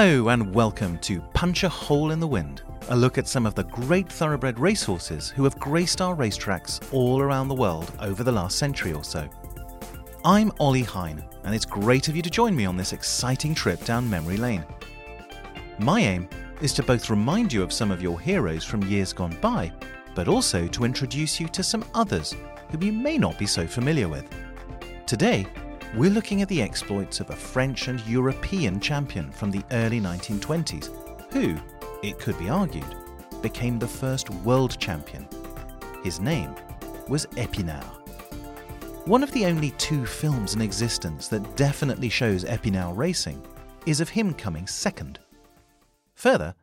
Hello and welcome to Punch a Hole in the Wind, a look at some of the great thoroughbred racehorses who have graced our racetracks all around the world over the last century or so. I'm Ollie Hine, and it's great of you to join me on this exciting trip down memory lane. My aim is to both remind you of some of your heroes from years gone by, but also to introduce you to some others whom you may not be so familiar with. Today, we're looking at the exploits of a French and European champion from the early 1920s, who, it could be argued, became the first world champion. His name was Epinard. One of the only two films in existence that definitely shows Epinard racing is of him coming second. Further,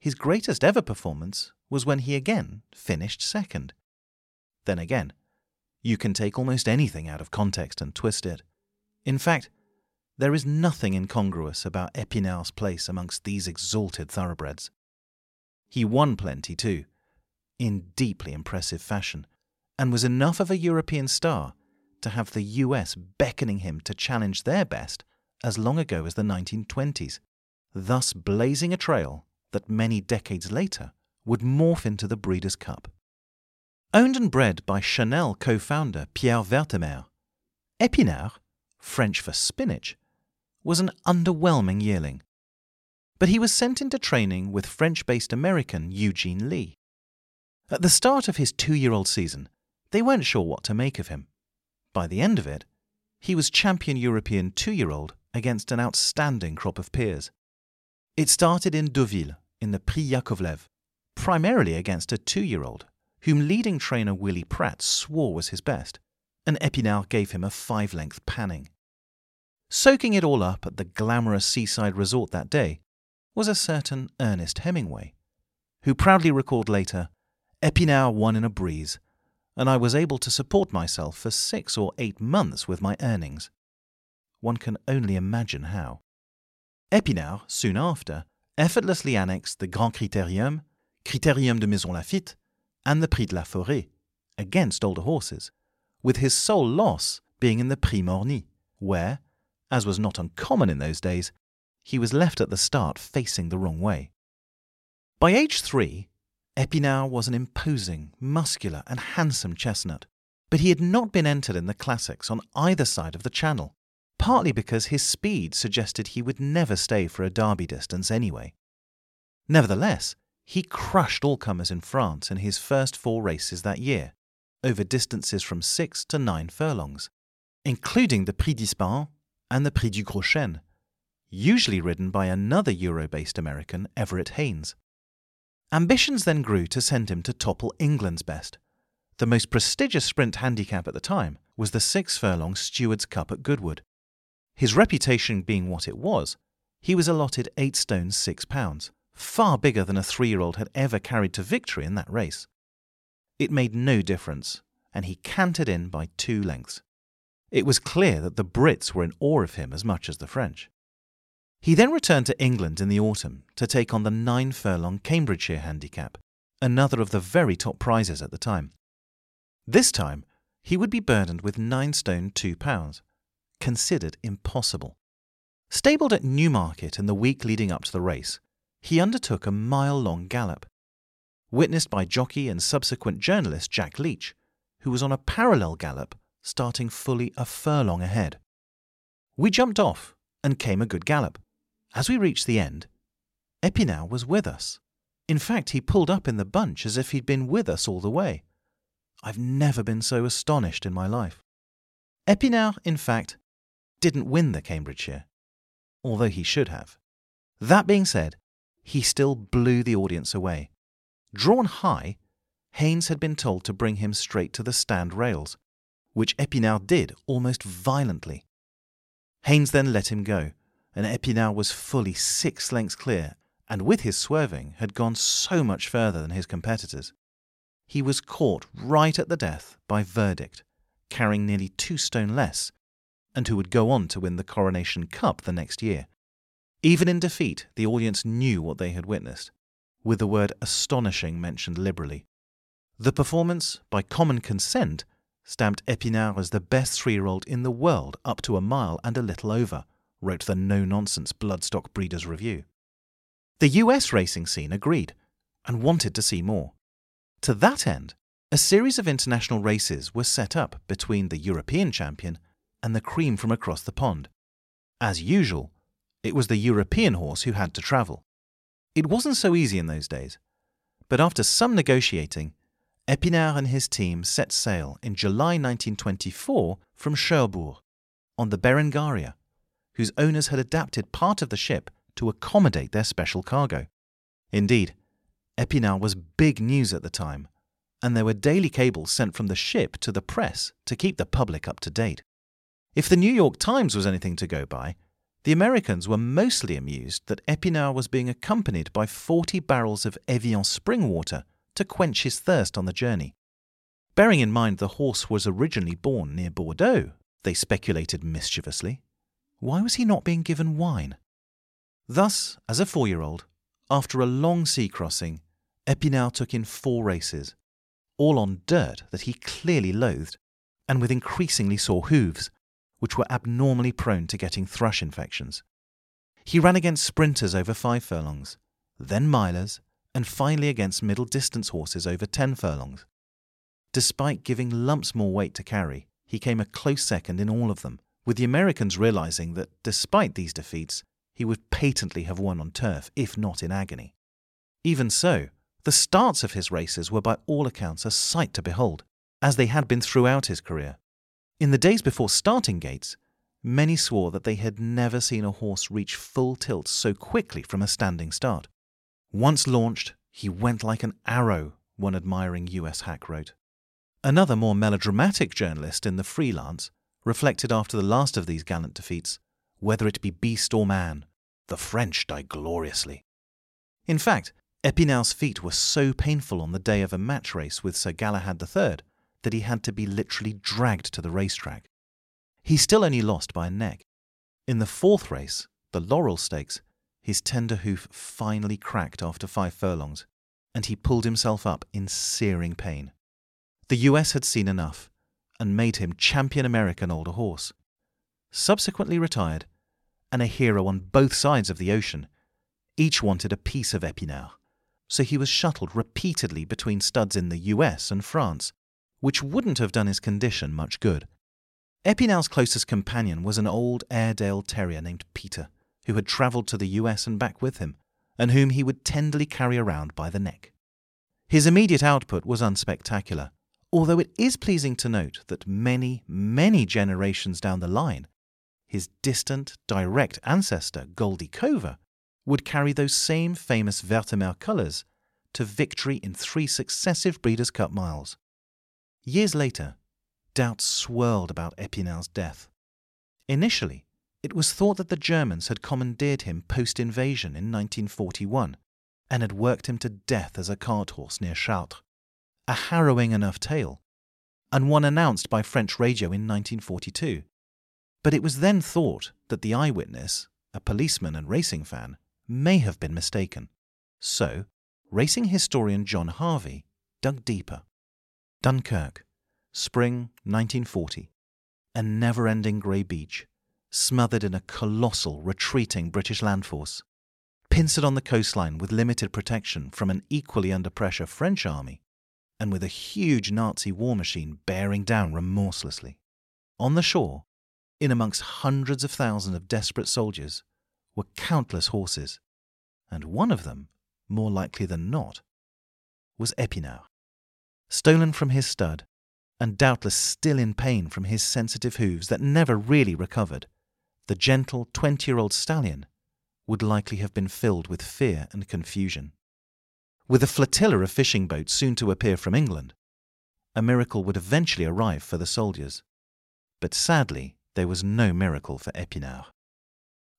his greatest ever performance was when he again finished second. Then again, you can take almost anything out of context and twist it. In fact, there is nothing incongruous about Epinard's place amongst these exalted thoroughbreds. He won plenty too, in deeply impressive fashion, and was enough of a European star to have the US beckoning him to challenge their best as long ago as the 1920s, thus blazing a trail that many decades later would morph into the Breeders' Cup. Owned and bred by Chanel co founder Pierre Wertheimer, Epinard French for spinach, was an underwhelming yearling. But he was sent into training with French based American Eugene Leigh. At the start of his two year old season, they weren't sure what to make of him. By the end of it, he was champion European two year old against an outstanding crop of peers. It started in Deauville in the Prix Yacowlef, primarily against a two year old, whom leading trainer Willie Pratt swore was his best, and Epinard gave him a five length panning. Soaking it all up at the glamorous seaside resort that day was a certain Ernest Hemingway, who proudly recalled later, Epinard won in a breeze, and I was able to support myself for six or eight months with my earnings. One can only imagine how. Epinard, soon after, effortlessly annexed the Grand Critérium, Critérium de Maisons-Laffitte, and the Prix de la Forêt, against older horses, with his sole loss being in the Prix Morny, where, as was not uncommon in those days, he was left at the start facing the wrong way. By age three, Epinard was an imposing, muscular, and handsome chestnut, but he had not been entered in the classics on either side of the channel, partly because his speed suggested he would never stay for a derby distance anyway. Nevertheless, he crushed all comers in France in his first four races that year, over distances from six to nine furlongs, including the Prix d'Ispahan and the Prix du Gros Chêne, usually ridden by another Euro based American, Everett Haynes. Ambitions then grew to send him to topple England's best. The most prestigious sprint handicap at the time was the six furlong Stewards Cup at Goodwood. His reputation being what it was, he was allotted eight stone six pounds, far bigger than a three year old had ever carried to victory in that race. It made no difference, and he cantered in by two lengths. It was clear that the Brits were in awe of him as much as the French. He then returned to England in the autumn to take on the nine furlong Cambridgeshire handicap, another of the very top prizes at the time. This time, he would be burdened with nine stone two pounds, considered impossible. Stabled at Newmarket in the week leading up to the race, he undertook a mile long gallop. Witnessed by jockey and subsequent journalist Jack Leach, who was on a parallel gallop starting fully a furlong ahead. We jumped off and came a good gallop. As we reached the end, Epinard was with us. In fact, he pulled up in the bunch as if he'd been with us all the way. I've never been so astonished in my life. Epinard, in fact, didn't win the Cambridgeshire, although he should have. That being said, he still blew the audience away. Drawn high, Haynes had been told to bring him straight to the stand rails, which Epinard did almost violently. Haynes then let him go, and Epinard was fully six lengths clear, and with his swerving had gone so much further than his competitors. He was caught right at the death by Verdict, carrying nearly two stone less, and who would go on to win the Coronation Cup the next year. Even in defeat, the audience knew what they had witnessed, with the word astonishing mentioned liberally. The performance, by common consent, stamped Epinard as the best three year old in the world up to a mile and a little over, wrote the no nonsense Bloodstock Breeders Review. The US racing scene agreed and wanted to see more. To that end, a series of international races were set up between the European champion and the cream from across the pond. As usual, it was the European horse who had to travel. It wasn't so easy in those days, but after some negotiating, Epinard and his team set sail in July 1924 from Cherbourg on the Berengaria, whose owners had adapted part of the ship to accommodate their special cargo. Indeed, Epinard was big news at the time, and there were daily cables sent from the ship to the press to keep the public up to date. If the New York Times was anything to go by, the Americans were mostly amused that Epinard was being accompanied by 40 barrels of Evian spring water to quench his thirst on the journey. Bearing in mind the horse was originally born near Bordeaux, they speculated mischievously, why was he not being given wine? Thus, as a four year old, after a long sea crossing, Epinard took in four races, all on dirt that he clearly loathed, and with increasingly sore hooves, which were abnormally prone to getting thrush infections. He ran against sprinters over five furlongs, then milers, and finally against middle distance horses over 10 furlongs. Despite giving lumps more weight to carry, he came a close second in all of them, with the Americans realizing that despite these defeats, he would patently have won on turf, if not in agony. Even so, the starts of his races were by all accounts a sight to behold, as they had been throughout his career. In the days before starting gates, many swore that they had never seen a horse reach full tilt so quickly from a standing start. Once launched, he went like an arrow, one admiring US hack wrote. Another more melodramatic journalist in the Freelance reflected after the last of these gallant defeats whether it be beast or man, the French die gloriously. In fact, Epinard's feet were so painful on the day of a match race with Sir Galahad III that he had to be literally dragged to the racetrack. He still only lost by a neck. In the fourth race, the Laurel Stakes, his tender hoof finally cracked after five furlongs, and he pulled himself up in searing pain. The US had seen enough and made him champion American older horse. Subsequently retired, and a hero on both sides of the ocean, each wanted a piece of Epinard so he was shuttled repeatedly between studs in the US and France, which wouldn't have done his condition much good. Epinard's closest companion was an old Airedale terrier named Peter, who had travelled to the US and back with him, and whom he would tenderly carry around by the neck. His immediate output was unspectacular, although it is pleasing to note that many, many generations down the line, his distant, direct ancestor, Goldikova, would carry those same famous Wertheimer colours to victory in three successive Breeders' Cup miles. Years later, doubts swirled about Epinard's death. Initially, it was thought that the Germans had commandeered him post invasion in 1941 and had worked him to death as a cart horse near Chartres. A harrowing enough tale, and one announced by French radio in 1942. But it was then thought that the eyewitness, a policeman and racing fan, may have been mistaken. So, racing historian John Harvey dug deeper. Dunkirk, spring 1940. A never ending grey beach, smothered in a colossal, retreating British land force. Pincered on the coastline with limited protection from an equally under pressure French army, and with a huge Nazi war machine bearing down remorselessly. On the shore, in amongst hundreds of thousands of desperate soldiers, were countless horses, and one of them, more likely than not, was Epinard. Stolen from his stud, and doubtless still in pain from his sensitive hooves that never really recovered, the gentle twenty year old stallion would likely have been filled with fear and confusion. With a flotilla of fishing boats soon to appear from England, a miracle would eventually arrive for the soldiers. But sadly, there was no miracle for Epinard.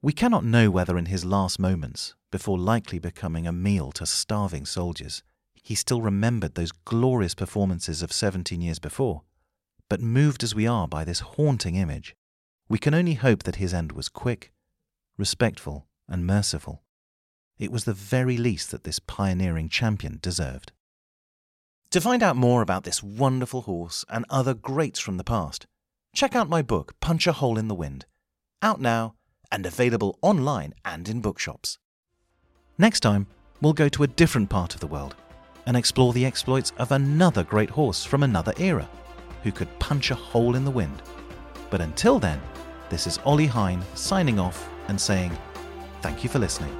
We cannot know whether in his last moments, before likely becoming a meal to starving soldiers, he still remembered those glorious performances of 17 years before. But moved as we are by this haunting image, we can only hope that his end was quick, respectful, and merciful. It was the very least that this pioneering champion deserved. To find out more about this wonderful horse and other greats from the past, check out my book, Punch a Hole in the Wind, out now and available online and in bookshops. Next time, we'll go to a different part of the world and explore the exploits of another great horse from another era who could punch a hole in the wind. But until then, this is Ollie Hine signing off and saying thank you for listening.